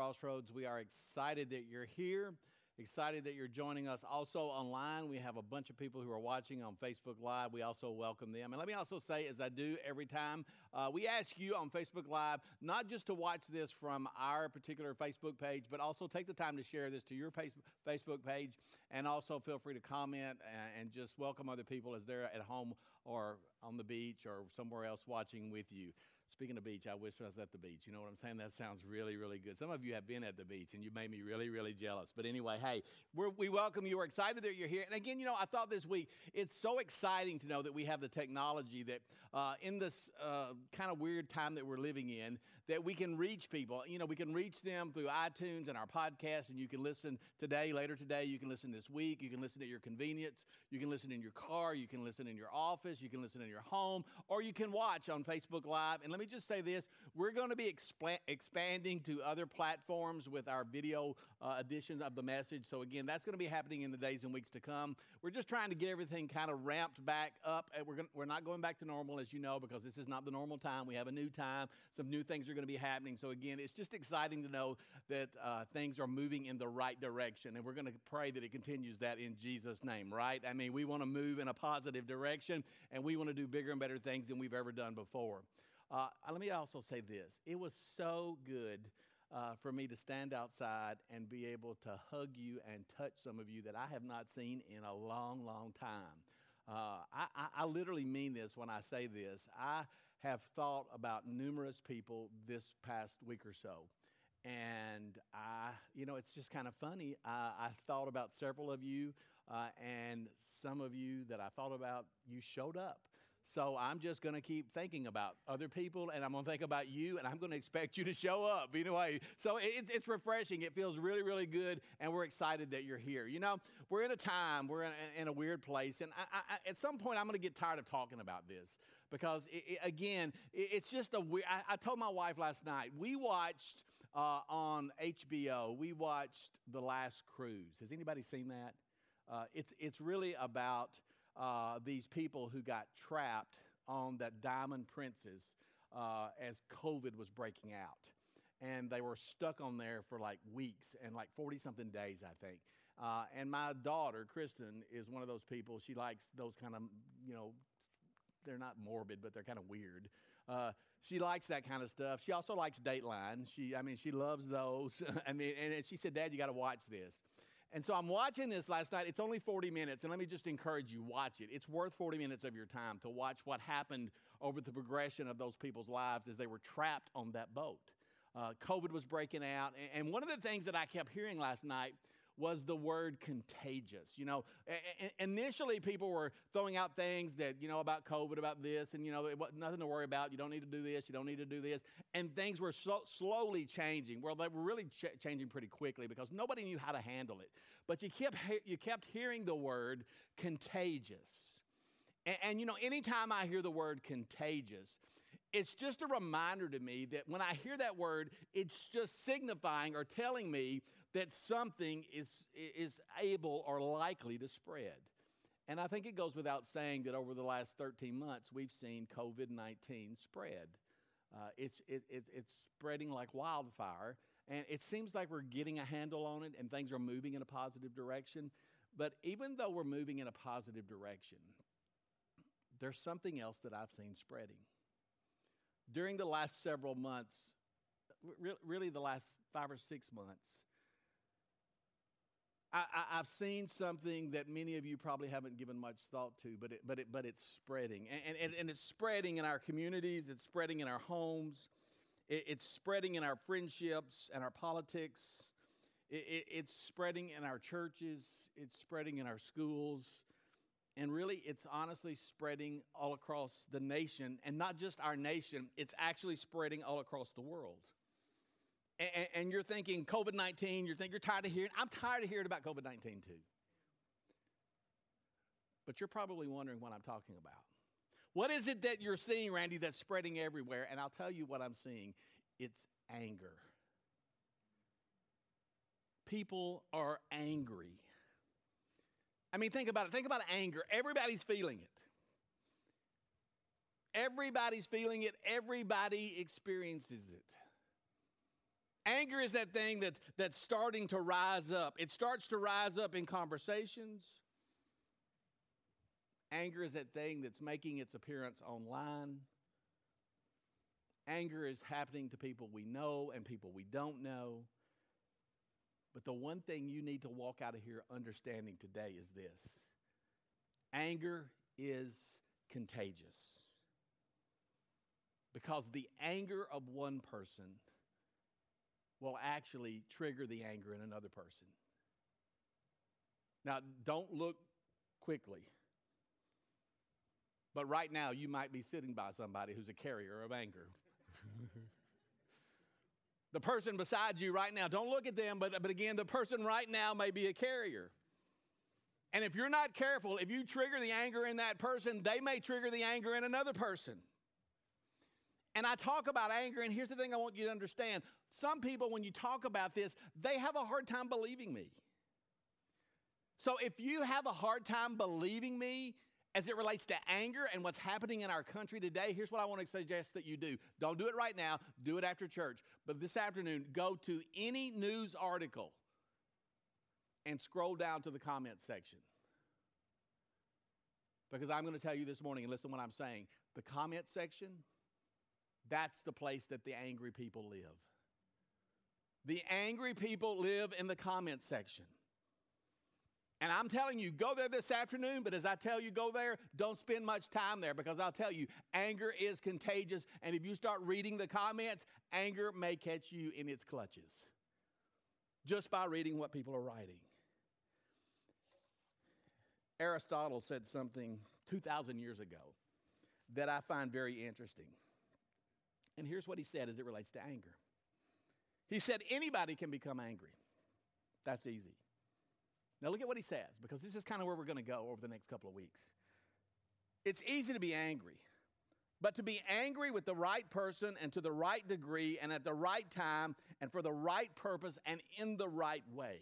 Crossroads. We are excited that you're here, excited that you're joining us. Also online, we have a bunch of people who are watching on Facebook Live. We also welcome them. And let me also say, as I do every time, uh, we ask you on Facebook Live not just to watch this from our particular Facebook page, but also take the time to share this to your Facebook page. And also feel free to comment and just welcome other people as they're at home or on the beach or somewhere else watching with you. Speaking of beach, I wish I was at the beach. You know what I'm saying? That sounds really, really good. Some of you have been at the beach and you made me really, really jealous. But anyway, hey, we welcome you. We're excited that you're here. And again, you know, I thought this week, it's so exciting to know that we have the technology that uh, in this uh, kind of weird time that we're living in, that we can reach people. You know, we can reach them through iTunes and our podcast, and you can listen today, later today. You can listen this week. You can listen at your convenience. You can listen in your car. You can listen in your office. You can listen in your home, or you can watch on Facebook Live. And let me just say this we're going to be expa- expanding to other platforms with our video uh, editions of the message. So, again, that's going to be happening in the days and weeks to come. We're just trying to get everything kind of ramped back up. We're, gonna, we're not going back to normal, as you know, because this is not the normal time. We have a new time. Some new things are going to be happening. So, again, it's just exciting to know that uh, things are moving in the right direction. And we're going to pray that it continues that in Jesus' name, right? I mean, we want to move in a positive direction and we want to do bigger and better things than we've ever done before. Uh, let me also say this it was so good. Uh, for me to stand outside and be able to hug you and touch some of you that I have not seen in a long, long time. Uh, I, I, I, literally mean this when I say this. I have thought about numerous people this past week or so. And I, you know, it's just kind of funny. I, I thought about several of you, uh, and some of you that I thought about, you showed up. So I'm just going to keep thinking about other people, and I'm going to think about you, and I'm going to expect you to show up anyway. So it's, it's refreshing. It feels really, really good, and we're excited that you're here. You know, we're in a time, we're in a, in a weird place, and I, I, at some point I'm going to get tired of talking about this because, it, it, again, it, it's just a weird. I, I, told my wife last night, we watched uh, on HBO, we watched The Last Cruise. Has anybody seen that? Uh, it's, it's really about uh, these people who got trapped on that Diamond Princess uh, as COVID was breaking out. And they were stuck on there for like weeks and like 40 something days, I think. Uh, and my daughter, Kristen, is one of those people. She likes those kind of, you know, they're not morbid, but they're kind of weird. Uh, she likes that kind of stuff. She also likes Dateline. She, I mean, she loves those. I mean, and she said, Dad, you got to watch this. And so I'm watching this last night. It's only 40 minutes, and let me just encourage you watch it. It's worth 40 minutes of your time to watch what happened over the progression of those people's lives as they were trapped on that boat. Uh, COVID was breaking out, and one of the things that I kept hearing last night was the word contagious. You know, initially people were throwing out things that, you know, about COVID, about this, and, you know, nothing to worry about. You don't need to do this, you don't need to do this. And things were so slowly changing. Well, they were really ch- changing pretty quickly because nobody knew how to handle it. But you kept, you kept hearing the word contagious. And, and, you know, anytime I hear the word contagious, it's just a reminder to me that when I hear that word, it's just signifying or telling me that something is, is able or likely to spread. And I think it goes without saying that over the last 13 months, we've seen COVID 19 spread. Uh, it's, it, it, it's spreading like wildfire, and it seems like we're getting a handle on it and things are moving in a positive direction. But even though we're moving in a positive direction, there's something else that I've seen spreading. During the last several months, really the last five or six months, I, have seen something that many of you probably haven't given much thought to, but, it, but, it, but it's spreading. And, and, and it's spreading in our communities, it's spreading in our homes, it, it's spreading in our friendships and our politics, it, it's spreading in our churches, it's spreading in our schools. And really, it's honestly spreading all across the nation, and not just our nation, it's actually spreading all across the world and, and you're thinking COVID 19, you're thinking you're tired of hearing, I'm tired of hearing about COVID 19 too. But you're probably wondering what I'm talking about. What is it that you're seeing, Randy, that's spreading everywhere? And I'll tell you what I'm seeing it's anger. People are angry. I mean, think about it. Think about anger. Everybody's feeling it. Everybody's feeling it. Everybody experiences it. Anger is that thing that's, that's starting to rise up. It starts to rise up in conversations. Anger is that thing that's making its appearance online. Anger is happening to people we know and people we don't know. But the one thing you need to walk out of here understanding today is this anger is contagious. Because the anger of one person will actually trigger the anger in another person. Now, don't look quickly. But right now, you might be sitting by somebody who's a carrier of anger. the person beside you right now, don't look at them, but, but again, the person right now may be a carrier. And if you're not careful, if you trigger the anger in that person, they may trigger the anger in another person. And I talk about anger, and here's the thing I want you to understand. Some people, when you talk about this, they have a hard time believing me. So if you have a hard time believing me as it relates to anger and what's happening in our country today, here's what I want to suggest that you do. Don't do it right now, do it after church. But this afternoon, go to any news article and scroll down to the comment section. Because I'm going to tell you this morning, and listen to what I'm saying. The comment section that's the place that the angry people live. The angry people live in the comment section. And I'm telling you, go there this afternoon, but as I tell you, go there, don't spend much time there because I'll tell you, anger is contagious. And if you start reading the comments, anger may catch you in its clutches just by reading what people are writing. Aristotle said something 2,000 years ago that I find very interesting. And here's what he said as it relates to anger He said, anybody can become angry. That's easy. Now, look at what he says, because this is kind of where we're going to go over the next couple of weeks. It's easy to be angry, but to be angry with the right person and to the right degree and at the right time and for the right purpose and in the right way,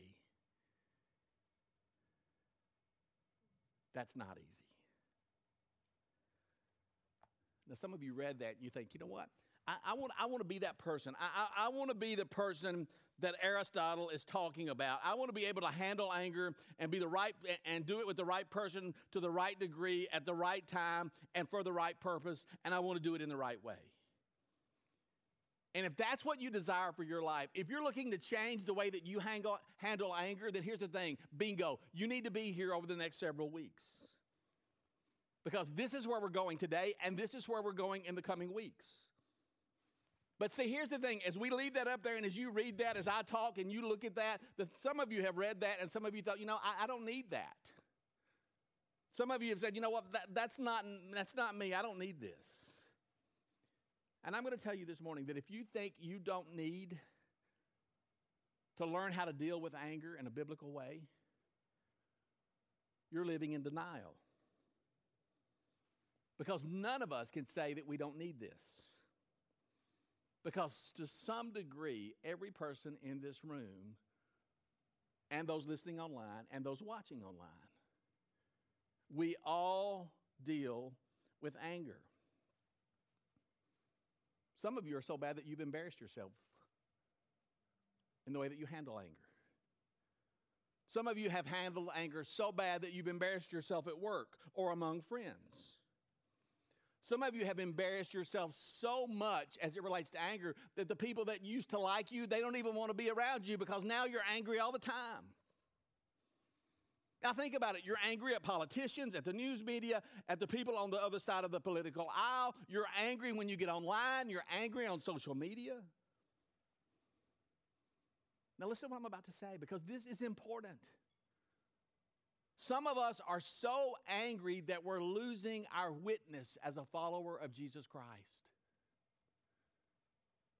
that's not easy. Now, some of you read that and you think, you know what? I, I, want, I want to be that person. I, I, I want to be the person that Aristotle is talking about. I want to be able to handle anger and be the right and do it with the right person to the right degree at the right time and for the right purpose, and I want to do it in the right way. And if that's what you desire for your life, if you're looking to change the way that you handle, handle anger, then here's the thing bingo, you need to be here over the next several weeks. Because this is where we're going today, and this is where we're going in the coming weeks. But see, here's the thing as we leave that up there, and as you read that, as I talk and you look at that, that some of you have read that, and some of you thought, you know, I, I don't need that. Some of you have said, you know what, that, that's, not, that's not me. I don't need this. And I'm going to tell you this morning that if you think you don't need to learn how to deal with anger in a biblical way, you're living in denial. Because none of us can say that we don't need this. Because to some degree, every person in this room, and those listening online, and those watching online, we all deal with anger. Some of you are so bad that you've embarrassed yourself in the way that you handle anger. Some of you have handled anger so bad that you've embarrassed yourself at work or among friends. Some of you have embarrassed yourself so much as it relates to anger that the people that used to like you, they don't even want to be around you because now you're angry all the time. Now, think about it. You're angry at politicians, at the news media, at the people on the other side of the political aisle. You're angry when you get online. You're angry on social media. Now, listen to what I'm about to say because this is important. Some of us are so angry that we're losing our witness as a follower of Jesus Christ.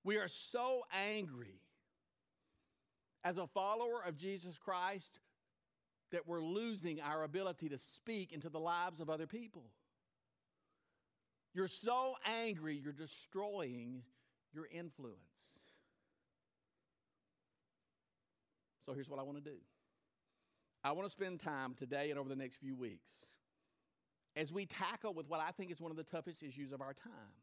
We are so angry as a follower of Jesus Christ that we're losing our ability to speak into the lives of other people. You're so angry, you're destroying your influence. So here's what I want to do. I want to spend time today and over the next few weeks as we tackle with what I think is one of the toughest issues of our time.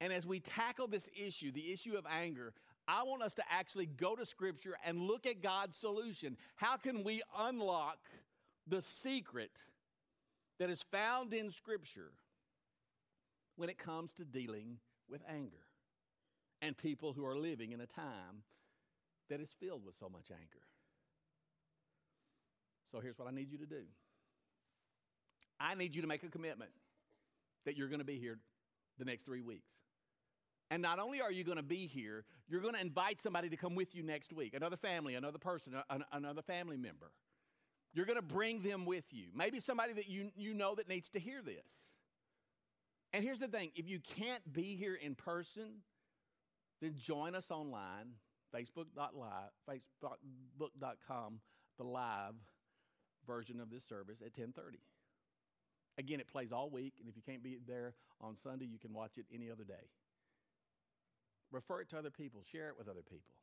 And as we tackle this issue, the issue of anger, I want us to actually go to Scripture and look at God's solution. How can we unlock the secret that is found in Scripture when it comes to dealing with anger and people who are living in a time that is filled with so much anger? So here's what I need you to do I need you to make a commitment that you're going to be here the next three weeks. And not only are you going to be here, you're going to invite somebody to come with you next week another family, another person, another family member. You're going to bring them with you. Maybe somebody that you, you know that needs to hear this. And here's the thing if you can't be here in person, then join us online, facebook.live, facebook.com, the live version of this service at 1030. Again, it plays all week, and if you can't be there on Sunday, you can watch it any other day. Refer it to other people, share it with other people.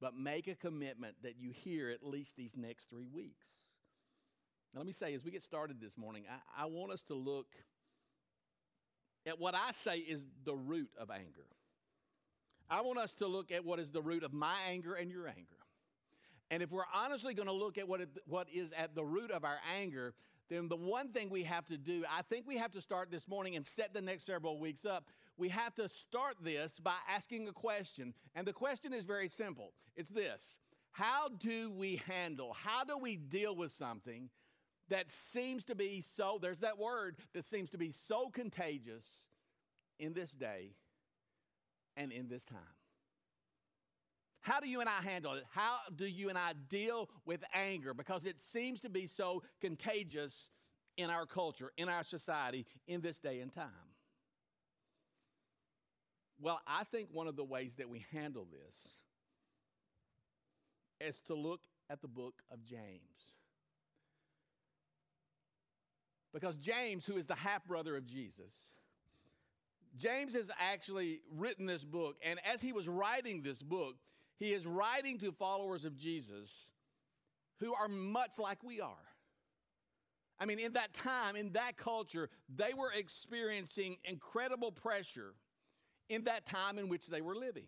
But make a commitment that you hear at least these next three weeks. Now, let me say, as we get started this morning, I, I want us to look at what I say is the root of anger. I want us to look at what is the root of my anger and your anger. And if we're honestly going to look at what, it, what is at the root of our anger, then the one thing we have to do, I think we have to start this morning and set the next several weeks up. We have to start this by asking a question. And the question is very simple it's this How do we handle, how do we deal with something that seems to be so, there's that word, that seems to be so contagious in this day and in this time? How do you and I handle it? How do you and I deal with anger? Because it seems to be so contagious in our culture, in our society, in this day and time. Well, I think one of the ways that we handle this is to look at the book of James. Because James, who is the half brother of Jesus, James has actually written this book, and as he was writing this book, he is writing to followers of Jesus who are much like we are. I mean, in that time, in that culture, they were experiencing incredible pressure in that time in which they were living.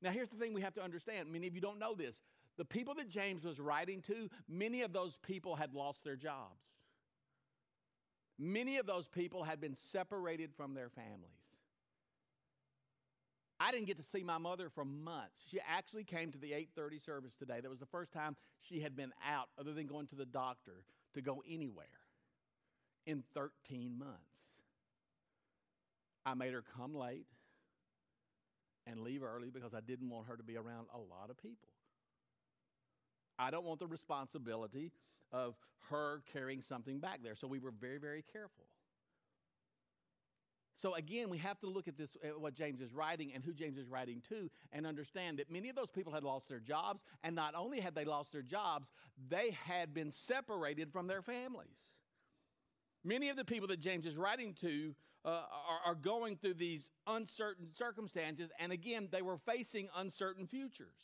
Now, here's the thing we have to understand many of you don't know this. The people that James was writing to, many of those people had lost their jobs. Many of those people had been separated from their families. I didn't get to see my mother for months. She actually came to the 8:30 service today. That was the first time she had been out other than going to the doctor to go anywhere in 13 months. I made her come late and leave early because I didn't want her to be around a lot of people. I don't want the responsibility of her carrying something back there. So we were very, very careful. So again, we have to look at this, at what James is writing and who James is writing to, and understand that many of those people had lost their jobs, and not only had they lost their jobs, they had been separated from their families. Many of the people that James is writing to uh, are, are going through these uncertain circumstances, and again, they were facing uncertain futures.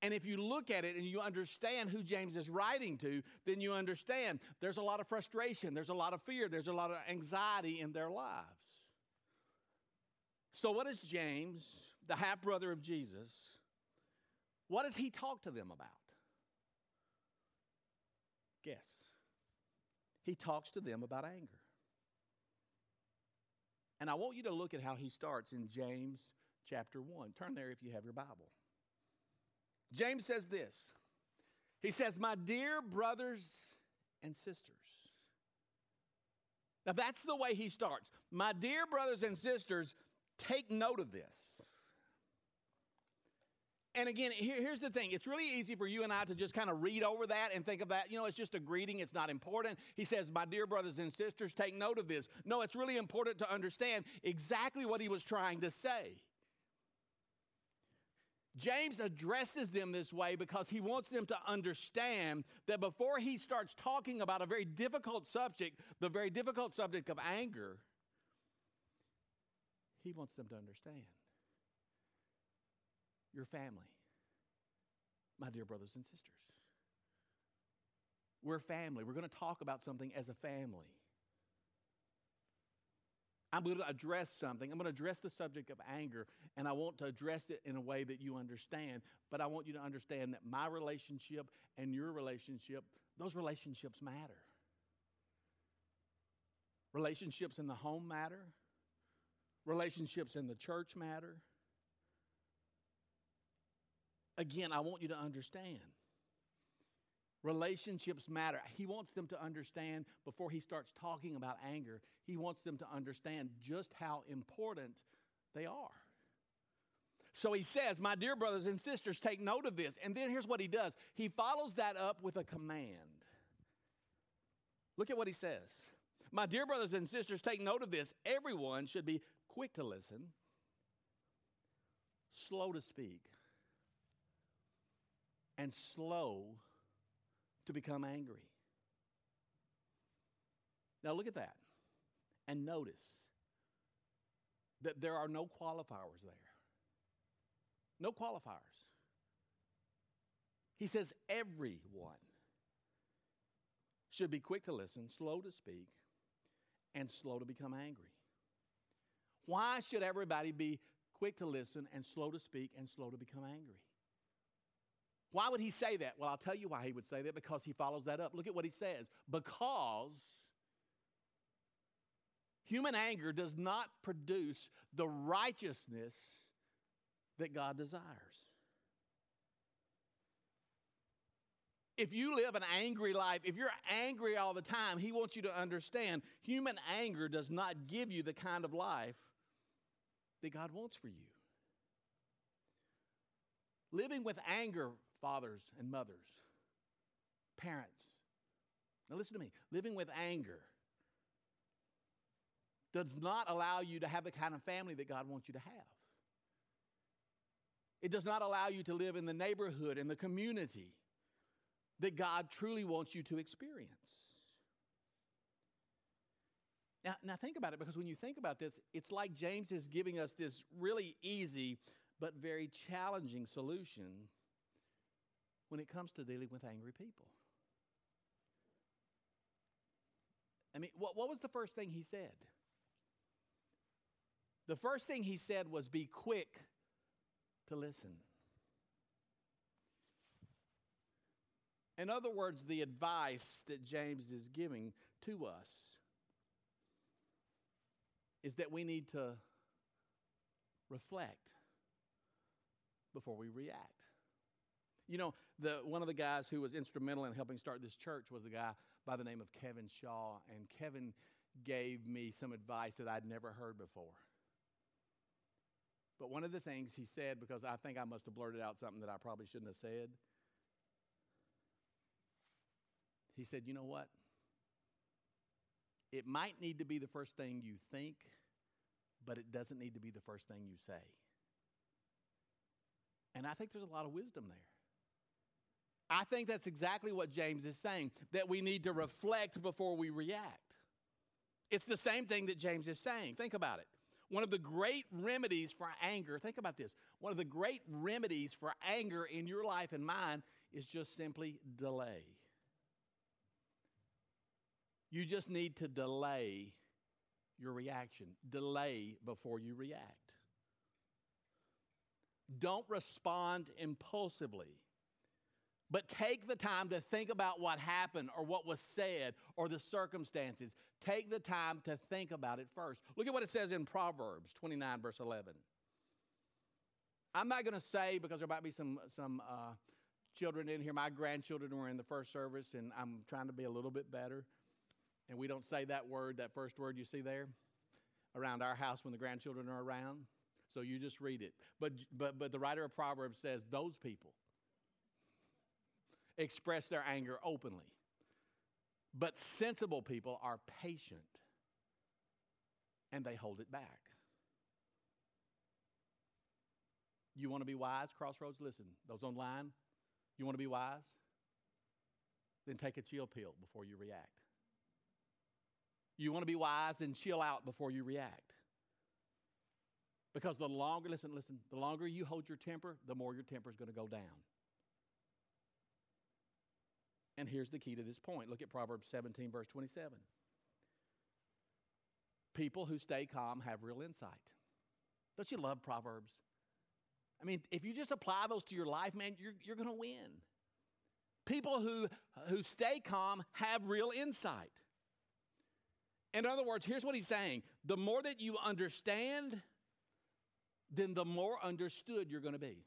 And if you look at it and you understand who James is writing to, then you understand there's a lot of frustration, there's a lot of fear, there's a lot of anxiety in their lives. So, what does James, the half brother of Jesus, what does he talk to them about? Guess. He talks to them about anger. And I want you to look at how he starts in James chapter 1. Turn there if you have your Bible. James says this He says, My dear brothers and sisters. Now that's the way he starts. My dear brothers and sisters, take note of this. And again, here, here's the thing it's really easy for you and I to just kind of read over that and think of that, you know, it's just a greeting, it's not important. He says, My dear brothers and sisters, take note of this. No, it's really important to understand exactly what he was trying to say. James addresses them this way because he wants them to understand that before he starts talking about a very difficult subject, the very difficult subject of anger, he wants them to understand your family, my dear brothers and sisters. We're family. We're going to talk about something as a family. I'm going to address something. I'm going to address the subject of anger, and I want to address it in a way that you understand. But I want you to understand that my relationship and your relationship, those relationships matter. Relationships in the home matter, relationships in the church matter. Again, I want you to understand. Relationships matter. He wants them to understand before he starts talking about anger, he wants them to understand just how important they are. So he says, My dear brothers and sisters, take note of this. And then here's what he does he follows that up with a command. Look at what he says. My dear brothers and sisters, take note of this. Everyone should be quick to listen, slow to speak, and slow to become angry. Now, look at that and notice that there are no qualifiers there. No qualifiers. He says everyone should be quick to listen, slow to speak, and slow to become angry. Why should everybody be quick to listen and slow to speak and slow to become angry? Why would he say that? Well, I'll tell you why he would say that because he follows that up. Look at what he says. Because human anger does not produce the righteousness that God desires. If you live an angry life, if you're angry all the time, he wants you to understand human anger does not give you the kind of life that God wants for you. Living with anger fathers and mothers, parents. Now, listen to me living with anger does not allow you to have the kind of family that God wants you to have. It does not allow you to live in the neighborhood, in the community that God truly wants you to experience. Now, now, think about it because when you think about this, it's like James is giving us this really easy but very challenging solution when it comes to dealing with angry people. I mean, what, what was the first thing he said? The first thing he said was be quick to listen. In other words, the advice that James is giving to us is that we need to reflect before we react. You know, the, one of the guys who was instrumental in helping start this church was a guy by the name of Kevin Shaw, and Kevin gave me some advice that I'd never heard before. But one of the things he said, because I think I must have blurted out something that I probably shouldn't have said, he said, You know what? It might need to be the first thing you think, but it doesn't need to be the first thing you say. And I think there's a lot of wisdom there. I think that's exactly what James is saying that we need to reflect before we react. It's the same thing that James is saying. Think about it. One of the great remedies for anger, think about this. One of the great remedies for anger in your life and mine is just simply delay. You just need to delay your reaction, delay before you react. Don't respond impulsively. But take the time to think about what happened or what was said or the circumstances. Take the time to think about it first. Look at what it says in Proverbs 29, verse 11. I'm not going to say, because there might be some, some uh, children in here, my grandchildren were in the first service, and I'm trying to be a little bit better. And we don't say that word, that first word you see there, around our house when the grandchildren are around. So you just read it. But, but, but the writer of Proverbs says, those people express their anger openly. But sensible people are patient and they hold it back. You want to be wise, Crossroads? Listen, those online, you want to be wise? Then take a chill pill before you react. You want to be wise, then chill out before you react. Because the longer, listen, listen, the longer you hold your temper, the more your temper is going to go down. And here's the key to this point. Look at Proverbs 17, verse 27. people who stay calm have real insight. Don't you love Proverbs? I mean, if you just apply those to your life, man, you're, you're going to win. People who, who stay calm have real insight. In other words, here's what he's saying the more that you understand, then the more understood you're going to be.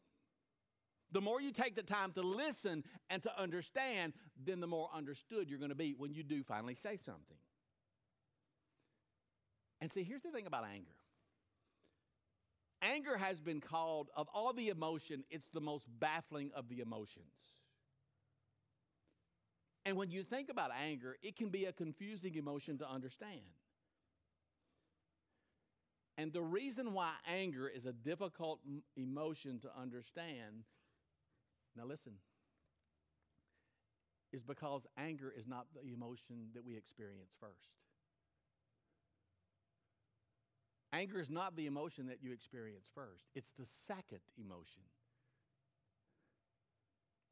The more you take the time to listen and to understand, then the more understood you're going to be when you do finally say something. And see, here's the thing about anger anger has been called, of all the emotion, it's the most baffling of the emotions. And when you think about anger, it can be a confusing emotion to understand. And the reason why anger is a difficult emotion to understand, now listen, is because anger is not the emotion that we experience first. Anger is not the emotion that you experience first, it's the second emotion.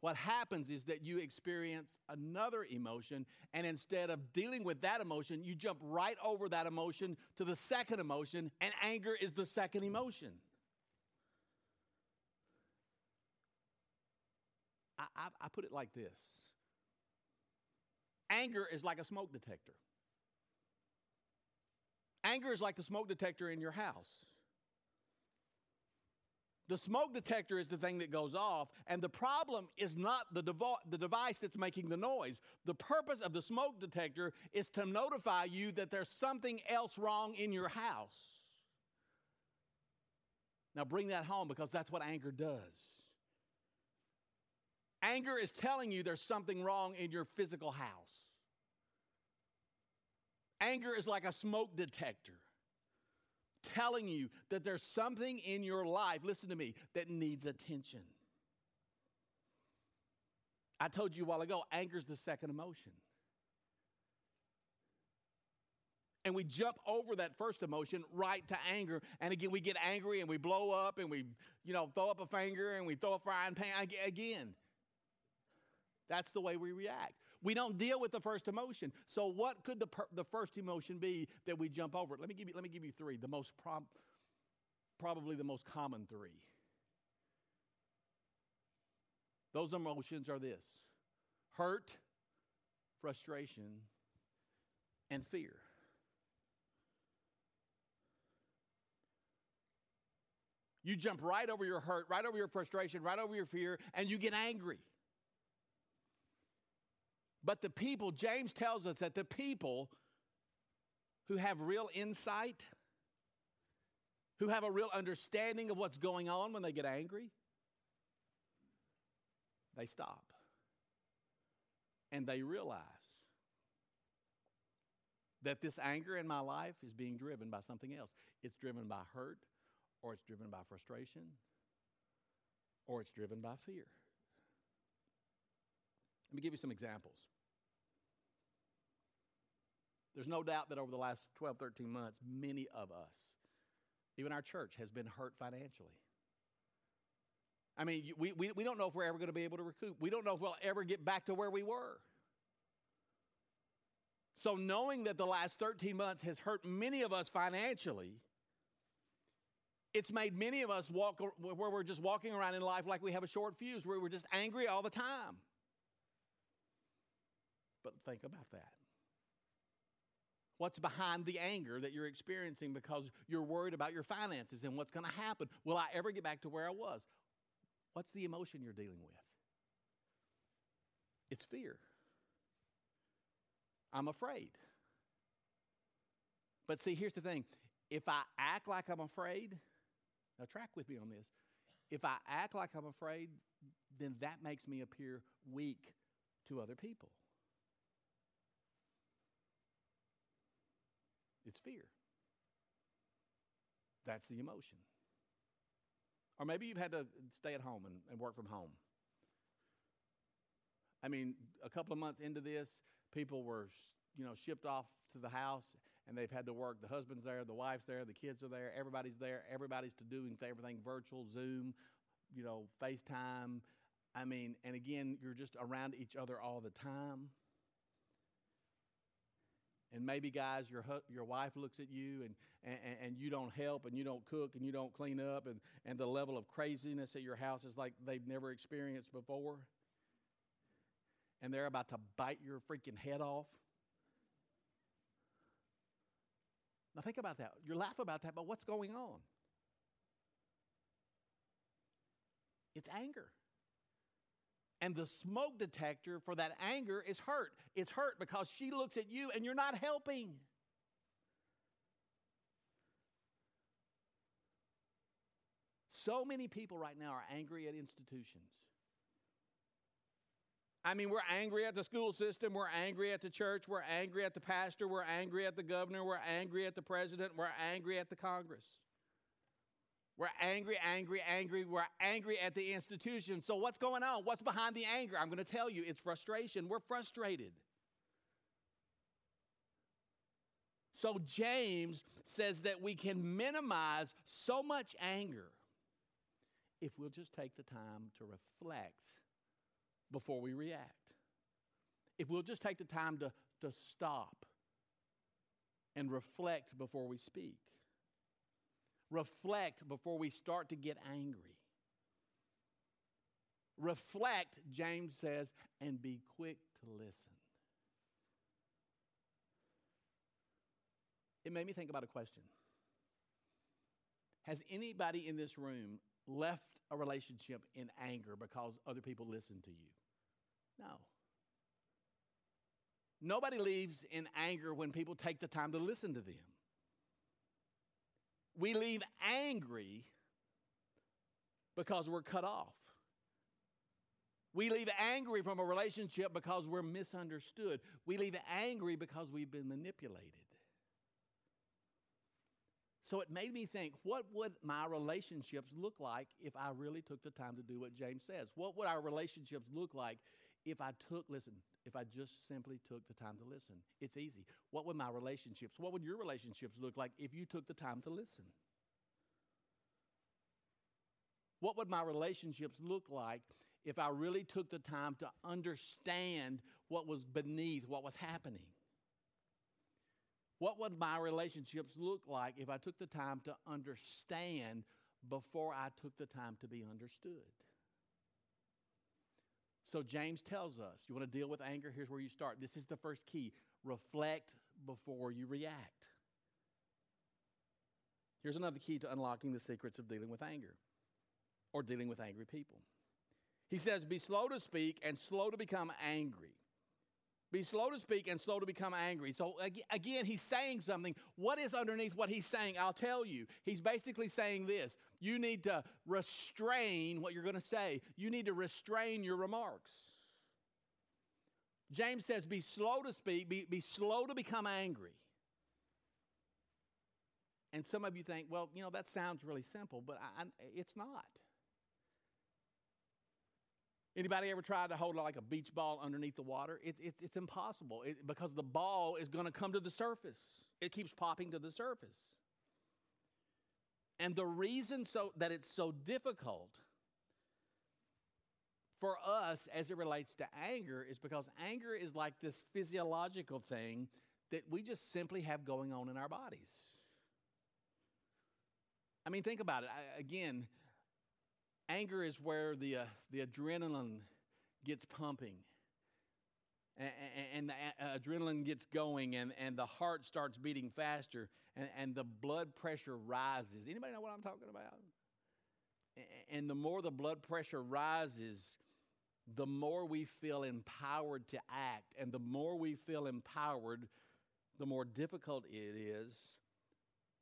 What happens is that you experience another emotion, and instead of dealing with that emotion, you jump right over that emotion to the second emotion, and anger is the second emotion. I, I, I put it like this anger is like a smoke detector. Anger is like the smoke detector in your house. The smoke detector is the thing that goes off, and the problem is not the, devo- the device that's making the noise. The purpose of the smoke detector is to notify you that there's something else wrong in your house. Now bring that home because that's what anger does. Anger is telling you there's something wrong in your physical house. Anger is like a smoke detector telling you that there's something in your life, listen to me, that needs attention. I told you a while ago, anger is the second emotion. And we jump over that first emotion right to anger. And again, we get angry and we blow up and we, you know, throw up a finger and we throw a frying pan again. That's the way we react. We don't deal with the first emotion. So, what could the, per- the first emotion be that we jump over? Let me give you, let me give you three, the most prob- probably the most common three. Those emotions are this hurt, frustration, and fear. You jump right over your hurt, right over your frustration, right over your fear, and you get angry. But the people, James tells us that the people who have real insight, who have a real understanding of what's going on when they get angry, they stop and they realize that this anger in my life is being driven by something else. It's driven by hurt, or it's driven by frustration, or it's driven by fear. Let me give you some examples. There's no doubt that over the last 12, 13 months, many of us, even our church, has been hurt financially. I mean, we, we, we don't know if we're ever going to be able to recoup. We don't know if we'll ever get back to where we were. So, knowing that the last 13 months has hurt many of us financially, it's made many of us walk where we're just walking around in life like we have a short fuse, where we're just angry all the time. But think about that. What's behind the anger that you're experiencing because you're worried about your finances and what's going to happen? Will I ever get back to where I was? What's the emotion you're dealing with? It's fear. I'm afraid. But see, here's the thing if I act like I'm afraid, now track with me on this. If I act like I'm afraid, then that makes me appear weak to other people. It's fear. That's the emotion. Or maybe you've had to stay at home and, and work from home. I mean, a couple of months into this, people were, you know, shipped off to the house and they've had to work. The husband's there, the wife's there, the kids are there, everybody's there, everybody's to doing everything virtual, Zoom, you know, FaceTime. I mean, and again, you're just around each other all the time. And maybe, guys, your, your wife looks at you and, and, and you don't help and you don't cook and you don't clean up, and, and the level of craziness at your house is like they've never experienced before. And they're about to bite your freaking head off. Now, think about that. You laugh about that, but what's going on? It's anger. And the smoke detector for that anger is hurt. It's hurt because she looks at you and you're not helping. So many people right now are angry at institutions. I mean, we're angry at the school system, we're angry at the church, we're angry at the pastor, we're angry at the governor, we're angry at the president, we're angry at the Congress. We're angry, angry, angry. We're angry at the institution. So, what's going on? What's behind the anger? I'm going to tell you it's frustration. We're frustrated. So, James says that we can minimize so much anger if we'll just take the time to reflect before we react. If we'll just take the time to, to stop and reflect before we speak. Reflect before we start to get angry. Reflect, James says, and be quick to listen. It made me think about a question. Has anybody in this room left a relationship in anger because other people listened to you? No. Nobody leaves in anger when people take the time to listen to them. We leave angry because we're cut off. We leave angry from a relationship because we're misunderstood. We leave angry because we've been manipulated. So it made me think what would my relationships look like if I really took the time to do what James says? What would our relationships look like if I took, listen, if I just simply took the time to listen. It's easy. What would my relationships, what would your relationships look like if you took the time to listen? What would my relationships look like if I really took the time to understand what was beneath what was happening? What would my relationships look like if I took the time to understand before I took the time to be understood? So James tells us, you want to deal with anger? Here's where you start. This is the first key. Reflect before you react. Here's another key to unlocking the secrets of dealing with anger or dealing with angry people. He says, Be slow to speak and slow to become angry. Be slow to speak and slow to become angry. So, again, he's saying something. What is underneath what he's saying? I'll tell you. He's basically saying this you need to restrain what you're going to say, you need to restrain your remarks. James says, Be slow to speak, be, be slow to become angry. And some of you think, well, you know, that sounds really simple, but I, I, it's not. Anybody ever tried to hold like a beach ball underneath the water? It, it, it's impossible it, because the ball is going to come to the surface. It keeps popping to the surface. And the reason so that it's so difficult for us as it relates to anger is because anger is like this physiological thing that we just simply have going on in our bodies. I mean, think about it. I, again, Anger is where the, uh, the adrenaline gets pumping. And, and, the adrenaline gets going and, and the heart starts beating faster and, and the blood pressure rises. Anybody know what I'm talking about? And the more the blood pressure rises, the more we feel empowered to act. And the more we feel empowered, the more difficult it is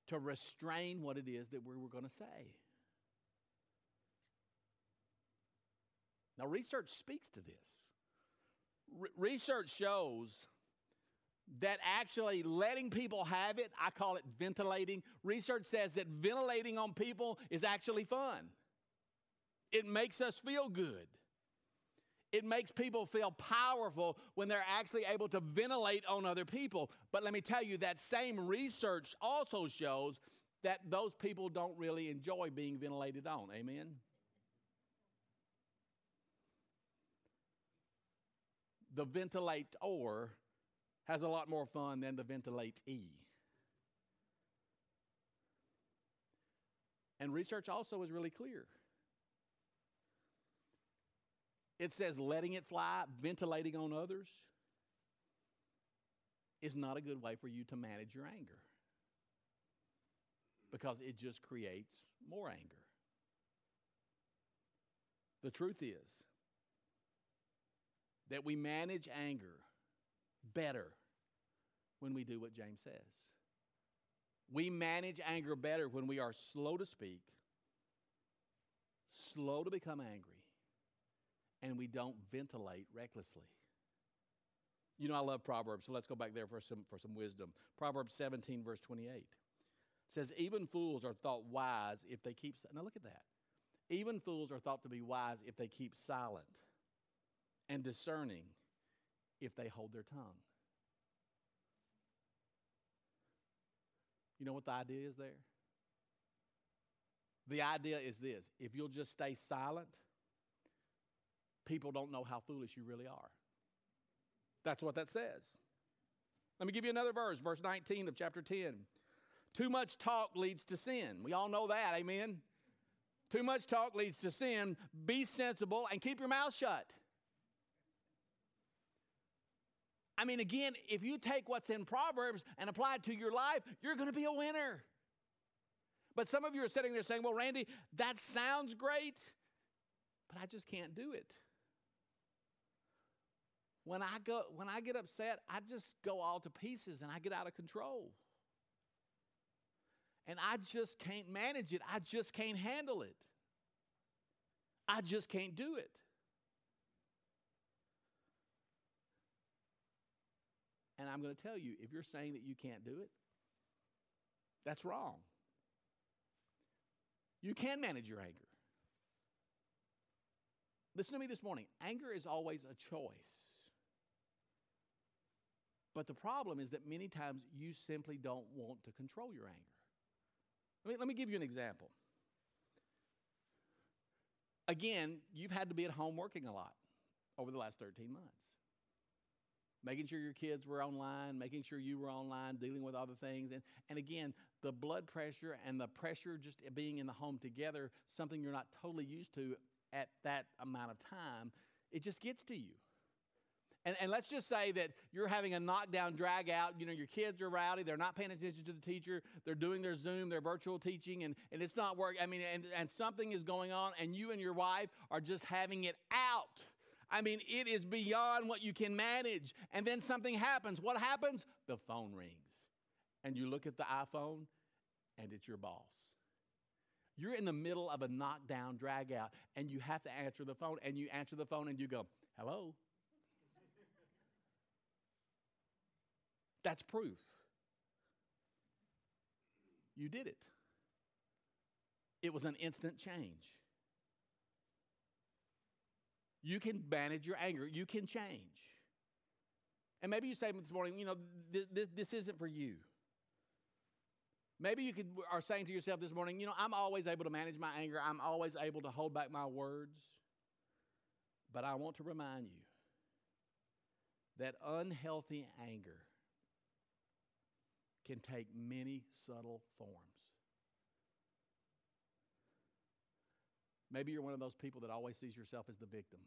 to restrain what it is that we were going to say. Now, research speaks to this. Re- research shows that actually letting people have it, I call it ventilating. Research says that ventilating on people is actually fun. It makes us feel good. It makes people feel powerful when they're actually able to ventilate on other people. But let me tell you, that same research also shows that those people don't really enjoy being ventilated on. Amen? The ventilator has a lot more fun than the ventilate E. And research also is really clear. It says letting it fly, ventilating on others, is not a good way for you to manage your anger because it just creates more anger. The truth is that we manage anger better when we do what James says. We manage anger better when we are slow to speak, slow to become angry, and we don't ventilate recklessly. You know, I love Proverbs, so let's go back there for some, for some wisdom. Proverbs 17, verse 28 says, Even fools are thought wise if they keep. Now look at that. Even fools are thought to be wise if they keep silent, and discerning if they hold their tongue. You know what the idea is there? The idea is this if you'll just stay silent, people don't know how foolish you really are. That's what that says. Let me give you another verse, verse 19 of chapter 10. Too much talk leads to sin. We all know that, amen? Too much talk leads to sin. Be sensible and keep your mouth shut. I mean, again, if you take what's in Proverbs and apply it to your life, you're going to be a winner. But some of you are sitting there saying, Well, Randy, that sounds great, but I just can't do it. When I, go, when I get upset, I just go all to pieces and I get out of control. And I just can't manage it. I just can't handle it. I just can't do it. And I'm going to tell you if you're saying that you can't do it, that's wrong. You can manage your anger. Listen to me this morning anger is always a choice. But the problem is that many times you simply don't want to control your anger. Let me, let me give you an example. Again, you've had to be at home working a lot over the last 13 months making sure your kids were online, making sure you were online, dealing with other things. And, and again, the blood pressure and the pressure just being in the home together, something you're not totally used to at that amount of time, it just gets to you. And, and let's just say that you're having a knockdown, drag out. You know, your kids are rowdy. They're not paying attention to the teacher. They're doing their Zoom, their virtual teaching, and, and it's not working. I mean, and, and something is going on, and you and your wife are just having it out I mean, it is beyond what you can manage. And then something happens. What happens? The phone rings. And you look at the iPhone, and it's your boss. You're in the middle of a knockdown, drag out, and you have to answer the phone, and you answer the phone, and you go, Hello? That's proof. You did it. It was an instant change. You can manage your anger. You can change. And maybe you say this morning, you know, th- th- this isn't for you. Maybe you could, are saying to yourself this morning, you know, I'm always able to manage my anger. I'm always able to hold back my words. But I want to remind you that unhealthy anger can take many subtle forms. Maybe you're one of those people that always sees yourself as the victim.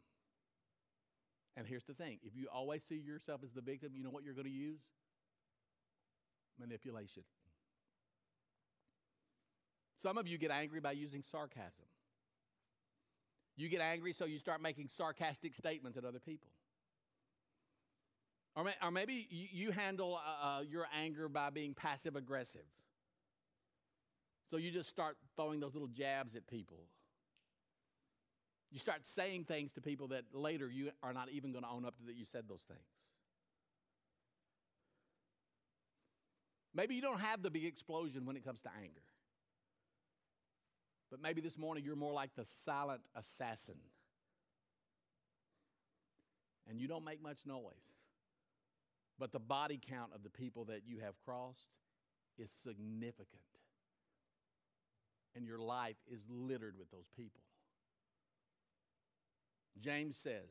And here's the thing if you always see yourself as the victim, you know what you're going to use? Manipulation. Some of you get angry by using sarcasm. You get angry, so you start making sarcastic statements at other people. Or, may, or maybe you, you handle uh, uh your anger by being passive aggressive. So you just start throwing those little jabs at people you start saying things to people that later you are not even going to own up to that you said those things. Maybe you don't have the big explosion when it comes to anger. But maybe this morning you're more like the silent assassin. And you don't make much noise. But the body count of the people that you have crossed is significant. And your life is littered with those people. James says,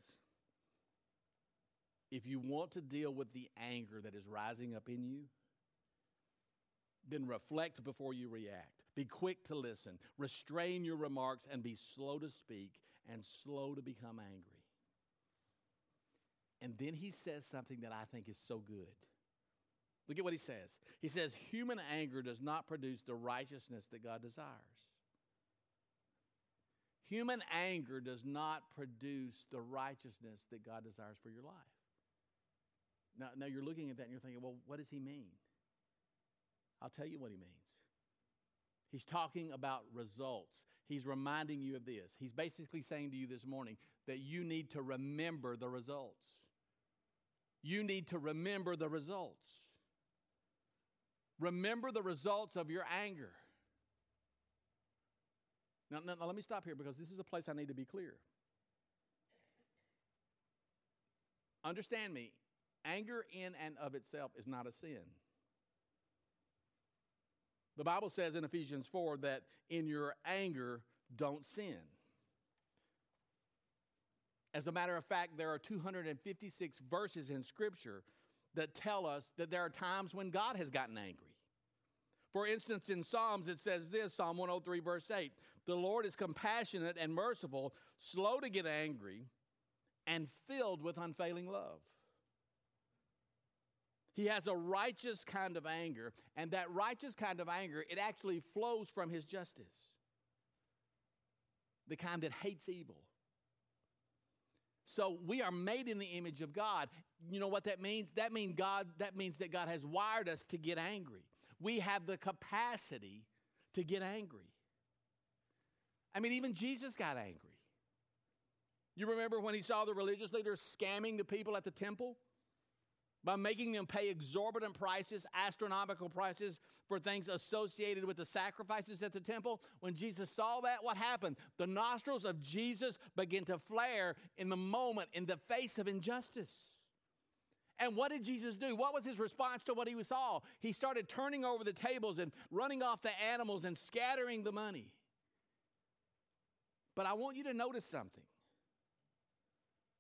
if you want to deal with the anger that is rising up in you, then reflect before you react. Be quick to listen. Restrain your remarks and be slow to speak and slow to become angry. And then he says something that I think is so good. Look at what he says. He says, Human anger does not produce the righteousness that God desires. Human anger does not produce the righteousness that God desires for your life. Now, now you're looking at that and you're thinking, well, what does he mean? I'll tell you what he means. He's talking about results. He's reminding you of this. He's basically saying to you this morning that you need to remember the results. You need to remember the results. Remember the results of your anger. Now, now, now, let me stop here because this is a place I need to be clear. Understand me, anger in and of itself is not a sin. The Bible says in Ephesians 4 that in your anger, don't sin. As a matter of fact, there are 256 verses in Scripture that tell us that there are times when God has gotten angry. For instance, in Psalms, it says this Psalm 103, verse 8 The Lord is compassionate and merciful, slow to get angry, and filled with unfailing love. He has a righteous kind of anger, and that righteous kind of anger, it actually flows from his justice. The kind that hates evil. So we are made in the image of God. You know what that means? That means God that means that God has wired us to get angry. We have the capacity to get angry. I mean even Jesus got angry. You remember when he saw the religious leaders scamming the people at the temple? by making them pay exorbitant prices, astronomical prices for things associated with the sacrifices at the temple. When Jesus saw that, what happened? The nostrils of Jesus began to flare in the moment in the face of injustice. And what did Jesus do? What was his response to what he saw? He started turning over the tables and running off the animals and scattering the money. But I want you to notice something.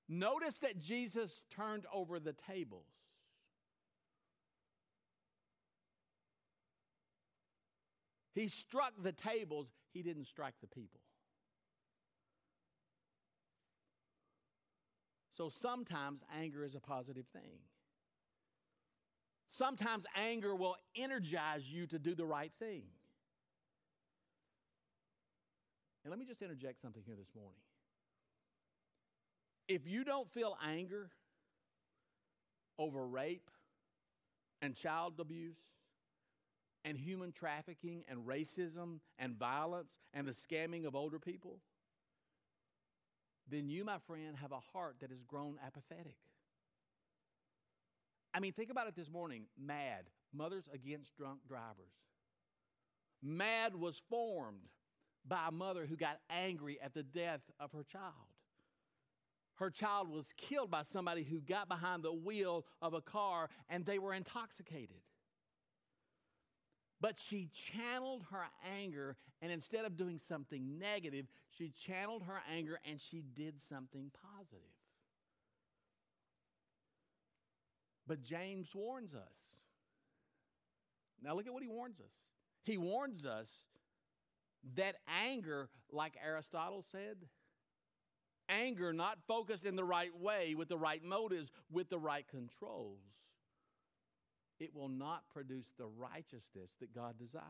Notice that Jesus turned over the tables. He struck the tables, he didn't strike the people. So sometimes anger is a positive thing. Sometimes anger will energize you to do the right thing. And let me just interject something here this morning. If you don't feel anger over rape and child abuse, and human trafficking and racism and violence and the scamming of older people, then you, my friend, have a heart that has grown apathetic. I mean, think about it this morning MADD, Mothers Against Drunk Drivers. MADD was formed by a mother who got angry at the death of her child. Her child was killed by somebody who got behind the wheel of a car and they were intoxicated. But she channeled her anger, and instead of doing something negative, she channeled her anger and she did something positive. But James warns us. Now, look at what he warns us. He warns us that anger, like Aristotle said, anger not focused in the right way, with the right motives, with the right controls, it will not produce the righteousness that God desires.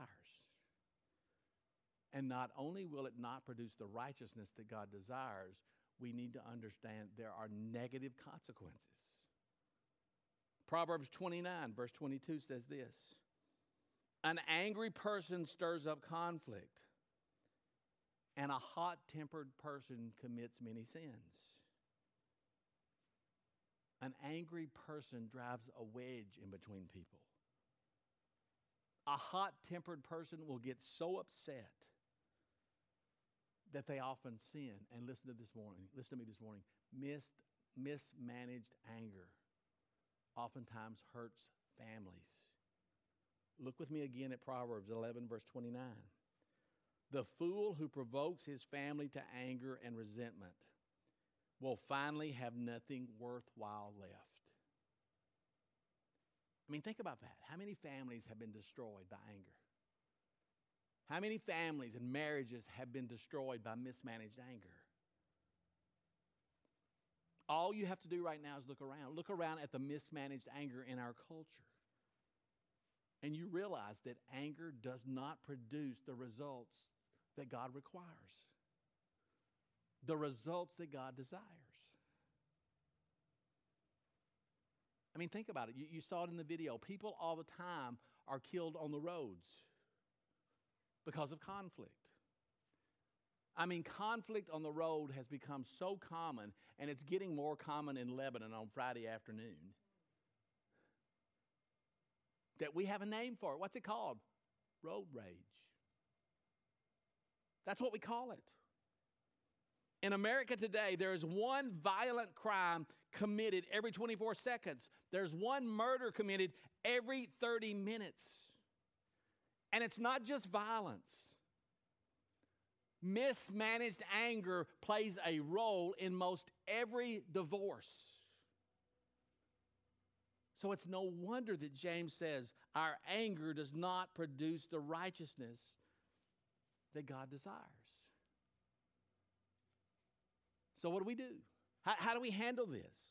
And not only will it not produce the righteousness that God desires, we need to understand there are negative consequences. Proverbs 29, verse 22 says this An angry person stirs up conflict, and a hot tempered person commits many sins. An angry person drives a wedge in between people. A hot tempered person will get so upset that they often sin. And listen to this morning, listen to me this morning. Missed, mismanaged anger oftentimes hurts families. Look with me again at Proverbs 11, verse 29. The fool who provokes his family to anger and resentment will finally have nothing worthwhile left. I mean, think about that. How many families have been destroyed by anger? How many families and marriages have been destroyed by mismanaged anger? All you have to do right now is look around. Look around at the mismanaged anger in our culture. And you realize that anger does not produce the results that God requires, the results that God desires. I mean, think about it. You, you, saw it in the video. People all the time are killed on the roads because of conflict. I mean, conflict on the road has become so common, and it's getting more common in Lebanon on Friday afternoon that we have a name for it. What's it called? Road rage. That's what we call it. In America today, there is one violent crime committed every 24 seconds. There's one murder committed every 30 minutes. And it's not just violence. Mismanaged anger plays a role in most every divorce. So it's no wonder that James says our anger does not produce the righteousness that God desires. So, what do we do? How, how do we handle this?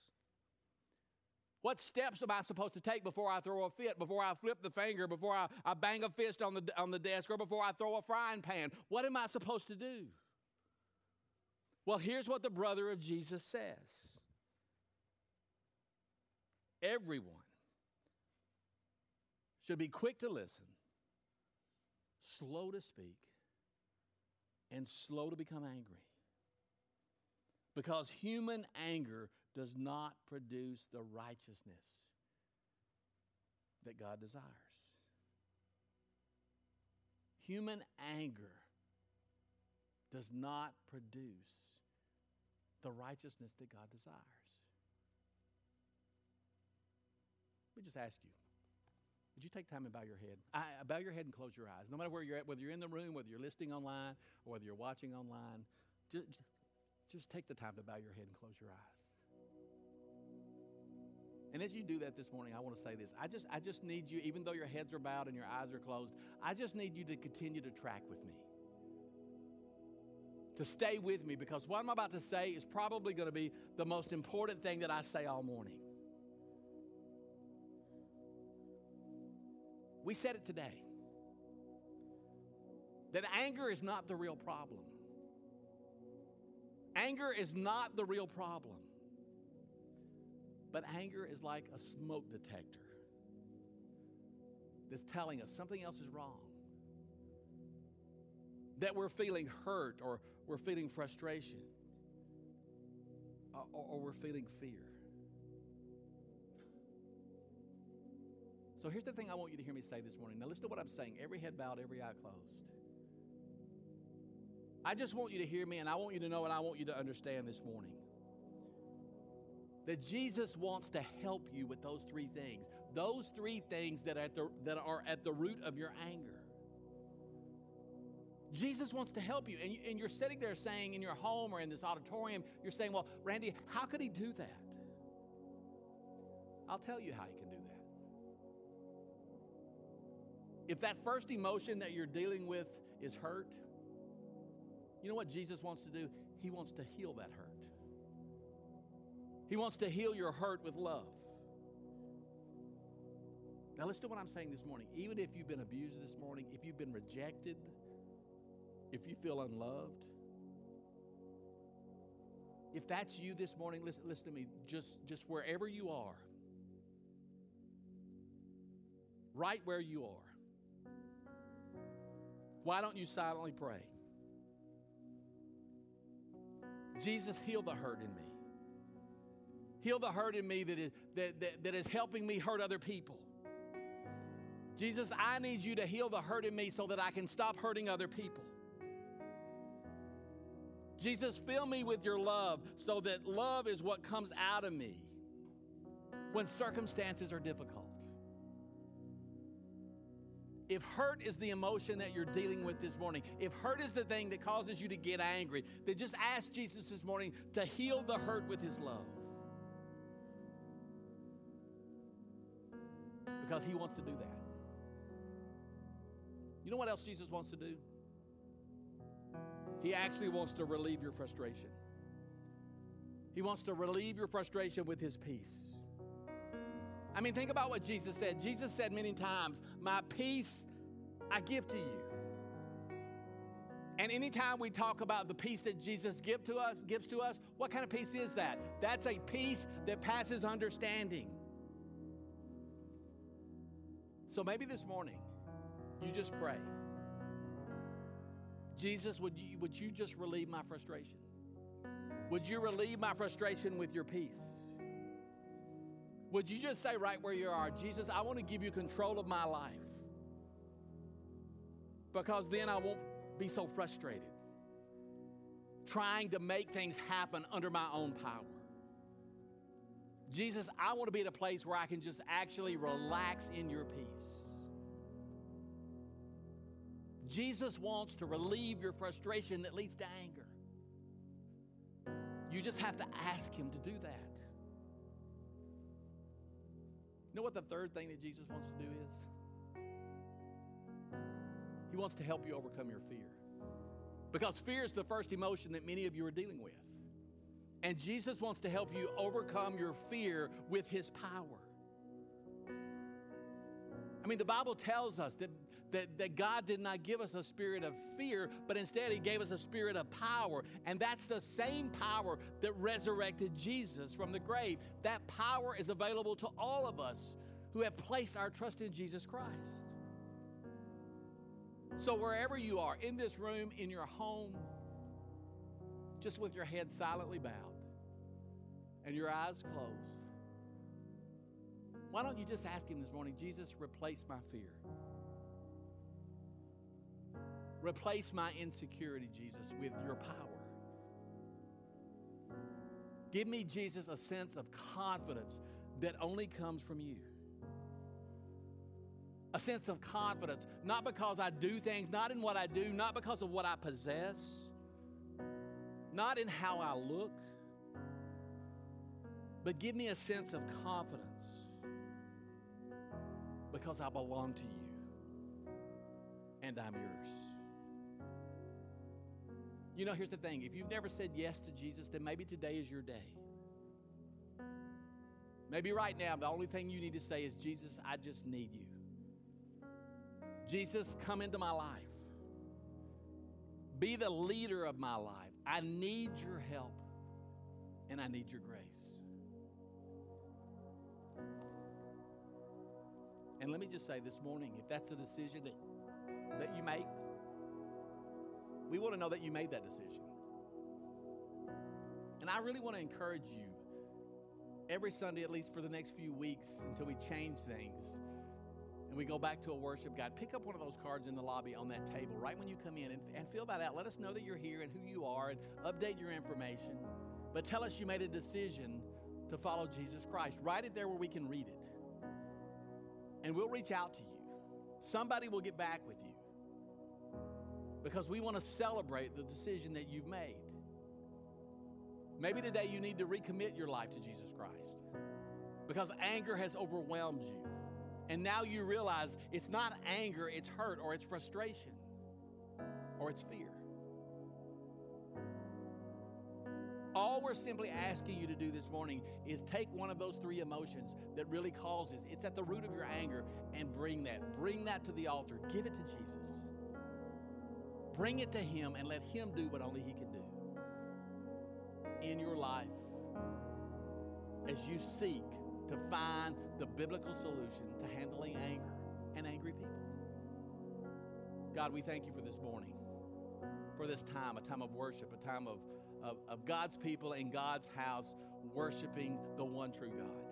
What steps am I supposed to take before I throw a fit, before I flip the finger, before I, I bang a fist on the, on the desk, or before I throw a frying pan? What am I supposed to do? Well, here's what the brother of Jesus says Everyone should be quick to listen, slow to speak, and slow to become angry. Because human anger does not produce the righteousness that God desires. Human anger does not produce the righteousness that God desires. Let me just ask you would you take time and bow your head? I, bow your head and close your eyes. No matter where you're at, whether you're in the room, whether you're listening online, or whether you're watching online, just, just take the time to bow your head and close your eyes. And as you do that this morning, I want to say this. I just, I just need you, even though your heads are bowed and your eyes are closed, I just need you to continue to track with me. To stay with me because what I'm about to say is probably going to be the most important thing that I say all morning. We said it today that anger is not the real problem. Anger is not the real problem. But anger is like a smoke detector that's telling us something else is wrong. That we're feeling hurt or we're feeling frustration uh, or, or we're feeling fear. So here's the thing I want you to hear me say this morning. Now, listen to what I'm saying every head bowed, every eye closed. I just want you to hear me, and I want you to know, and I want you to understand this morning that Jesus wants to help you with those three things. Those three things that are at the, that are at the root of your anger. Jesus wants to help you. And, and you're sitting there saying in your home or in this auditorium, you're saying, Well, Randy, how could he do that? I'll tell you how he can If that first emotion that you're dealing with is hurt, you know what Jesus wants to do? He wants to heal that hurt. He wants to heal your hurt with love. Now, listen to what I'm saying this morning. Even if you've been abused this morning, if you've been rejected, if you feel unloved, if that's you this morning, listen, listen to me. Just, just wherever you are, right where you are, why don't you silently pray? Jesus, heal the hurt in me. Heal the hurt in me that is, that, that, that is helping me hurt other people. Jesus, I need you to heal the hurt in me so that I can stop hurting other people. Jesus, fill me with your love so that love is what comes out of me when circumstances are difficult. If hurt is the emotion that you're dealing with this morning, if hurt is the thing that causes you to get angry, then just ask Jesus this morning to heal the hurt with his love. because He wants to do that. You know what else Jesus wants to do? He actually wants to relieve your frustration. He wants to relieve your frustration with His peace. I mean, think about what Jesus said. Jesus said many times, My peace I give to you. And anytime we talk about the peace that Jesus give to us, gives to us, what kind of peace is that? That's a peace that passes understanding. So maybe this morning, you just pray. Jesus, would you, would you just relieve my frustration? Would you relieve my frustration with your peace? Would you just say right where you are, Jesus, I want to give you control of my life? Because then I won't be so frustrated trying to make things happen under my own power. Jesus, I want to be at a place where I can just actually relax in your peace. Jesus wants to relieve your frustration that leads to anger. You just have to ask Him to do that. You know what the third thing that Jesus wants to do is? He wants to help you overcome your fear. Because fear is the first emotion that many of you are dealing with. And Jesus wants to help you overcome your fear with His power. I mean, the Bible tells us that that, that God did not give us a spirit of fear, but instead He gave us a spirit of power. And that's the same power that resurrected Jesus from the grave. That power is available to all of us who have placed our trust in Jesus Christ. So, wherever you are, in this room, in your home, just with your head silently bowed and your eyes closed, why don't you just ask Him this morning, Jesus, replace my fear? Replace my insecurity, Jesus, with your power. Give me, Jesus, a sense of confidence that only comes from you. A sense of confidence, not because I do things, not in what I do, not because of what I possess, not in how I look, but give me a sense of confidence because I belong to you and I'm yours. You know, here's the thing if you've never said yes to Jesus, then maybe today is your day. Maybe right now, the only thing you need to say is, Jesus, I just need you. Jesus, come into my life. Be the leader of my life. I need your help and I need your grace. And let me just say this morning if that's a decision that, that you make, we want to know that you made that decision. And I really want to encourage you every Sunday, at least for the next few weeks until we change things and we go back to a worship guide, pick up one of those cards in the lobby on that table right when you come in and, and fill that out. Let us know that you're here and who you are and update your information. But tell us you made a decision to follow Jesus Christ. Write it there where we can read it. And we'll reach out to you. Somebody will get back with you because we want to celebrate the decision that you've made. Maybe today you need to recommit your life to Jesus Christ because anger has overwhelmed you. And now you realize it's not anger, it's hurt, or it's frustration, or it's fear. All we're simply asking you to do this morning is take one of those three emotions that really causes, it's at the root of your anger, and bring that. Bring that to the altar. Give it to Jesus. Bring it to Him and let Him do what only He can do in your life as you seek to find the biblical solution to handling anger and angry people. God, we thank you for this morning, for this time, a time of worship, a time of, of, of God's people in God's house worshiping the one true God.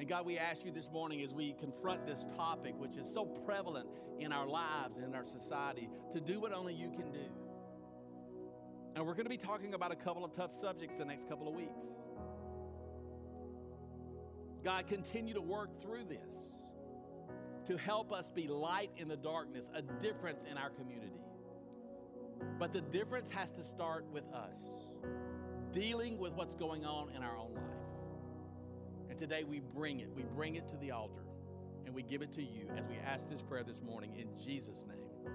And God, we ask you this morning as we confront this topic, which is so prevalent in our lives and in our society, to do what only you can do. And we're going to be talking about a couple of tough subjects the next couple of weeks. God, continue to work through this to help us be light in the darkness, a difference in our community. But the difference has to start with us dealing with what's going on in our own life. Today we bring it. We bring it to the altar. and we give it to you as we ask this prayer this morning in Jesus' name.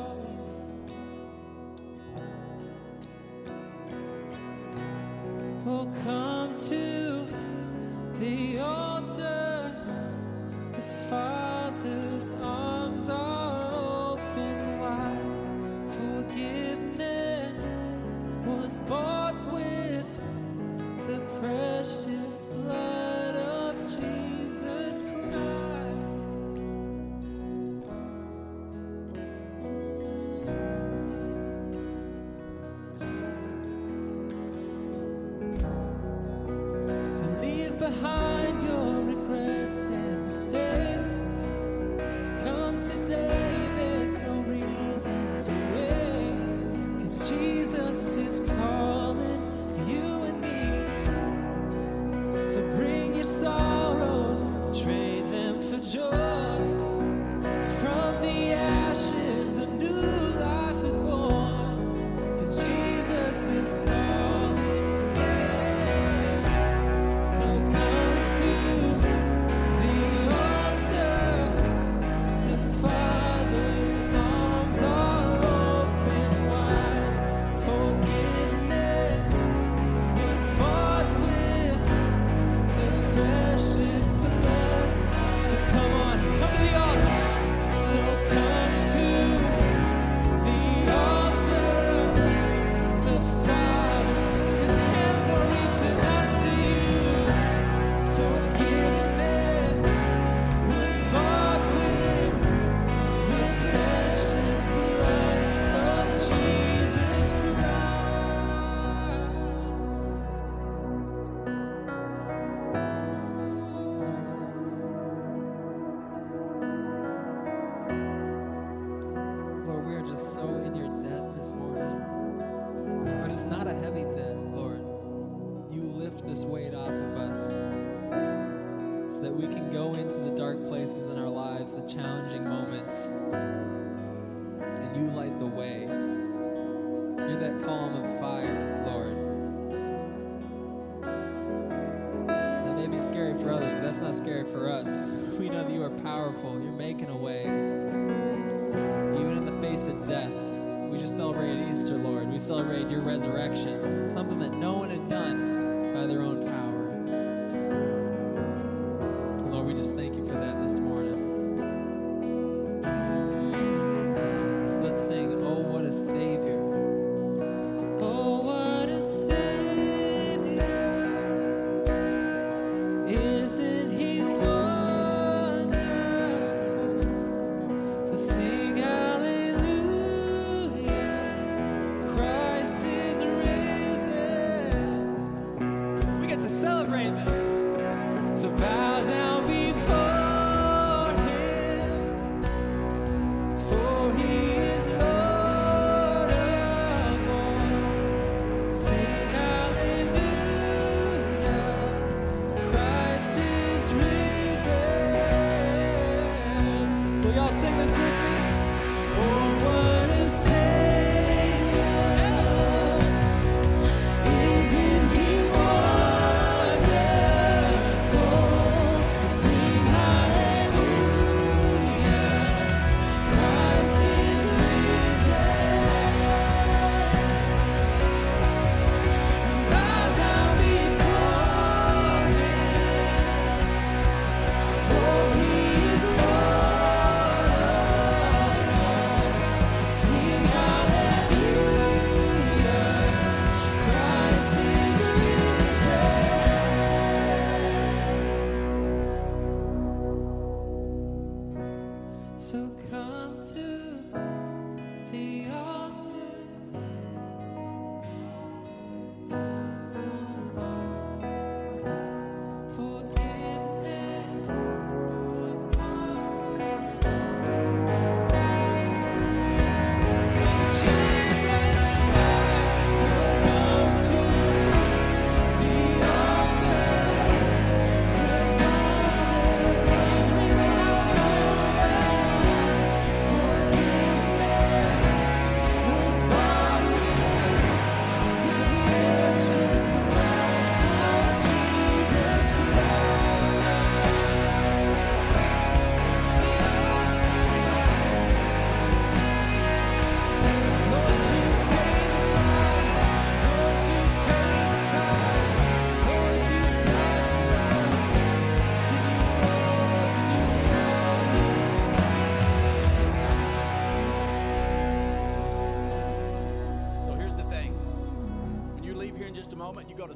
Leave that we can go into the dark places in our lives, the challenging moments, and you light the way. You're that column of fire, Lord. That may be scary for others, but that's not scary for us. We know that you are powerful. You're making a way even in the face of death. We just celebrated Easter, Lord. We celebrate your resurrection, something that no one had done by their own power.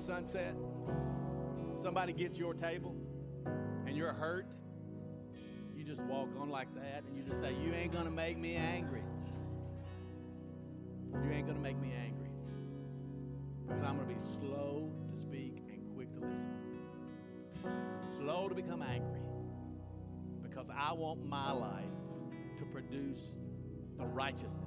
Sunset, somebody gets your table, and you're hurt, you just walk on like that and you just say, You ain't gonna make me angry. You ain't gonna make me angry. Because I'm gonna be slow to speak and quick to listen. Slow to become angry. Because I want my life to produce the righteousness